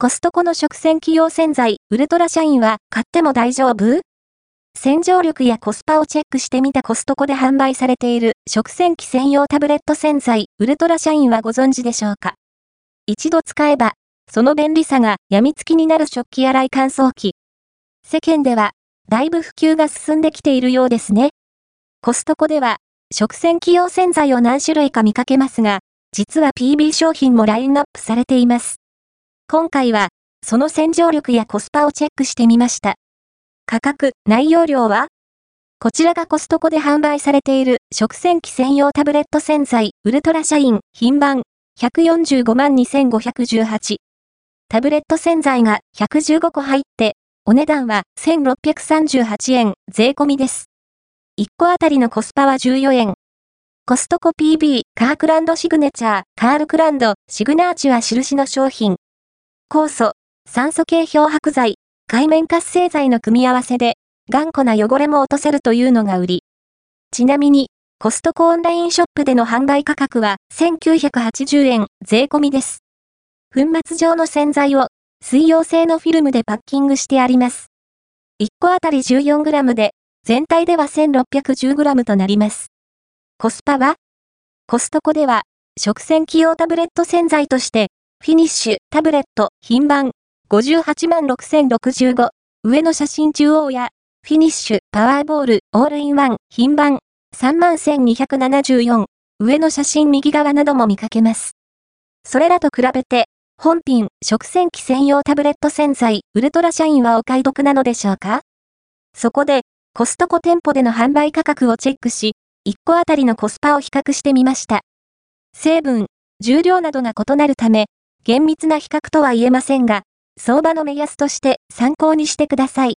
コストコの食洗機用洗剤、ウルトラシャインは買っても大丈夫？洗浄力やコスパをチェックしてみたコストコで販売されている食洗機専用タブレット洗剤、ウルトラシャインはご存知でしょうか？一度使えば、その便利さが病みつきになる食器洗い乾燥機。世間では、だいぶ普及が進んできているようですね。コストコでは、食洗機用洗剤を何種類か見かけますが、実は PB 商品もラインナップされています。今回は、その洗浄力やコスパをチェックしてみました。価格、内容量は？こちらがコストコで販売されている食洗機専用タブレット洗剤ウルトラシャイン品番145万2518。タブレット洗剤が115個入って、お値段は1638円税込みです。1個あたりのコスパは14円。コストコ PB カークランドシグネチャーカールクランドシグナーチュア印の商品。酵素、酸素系漂白剤、海面活性剤の組み合わせで、頑固な汚れも落とせるというのが売り。ちなみに、コストコオンラインショップでの販売価格は1980円税込みです。粉末状の洗剤を水溶性のフィルムでパッキングしてあります。1個あたり 14g で、全体では 1610g となります。コスパはコストコでは、食洗機用タブレット洗剤として、フィニッシュ、タブレット、品番、58万6065。上の写真中央や、フィニッシュ、パワーボール、オールインワン、品番、3万1274。上の写真右側なども見かけます。それらと比べて、本品、食洗機専用タブレット洗剤、ウルトラシャインはお買い得なのでしょうか？そこで、コストコ店舗での販売価格をチェックし、1個あたりのコスパを比較してみました。成分、重量などが異なるため、厳密な比較とは言えませんが、相場の目安として参考にしてください。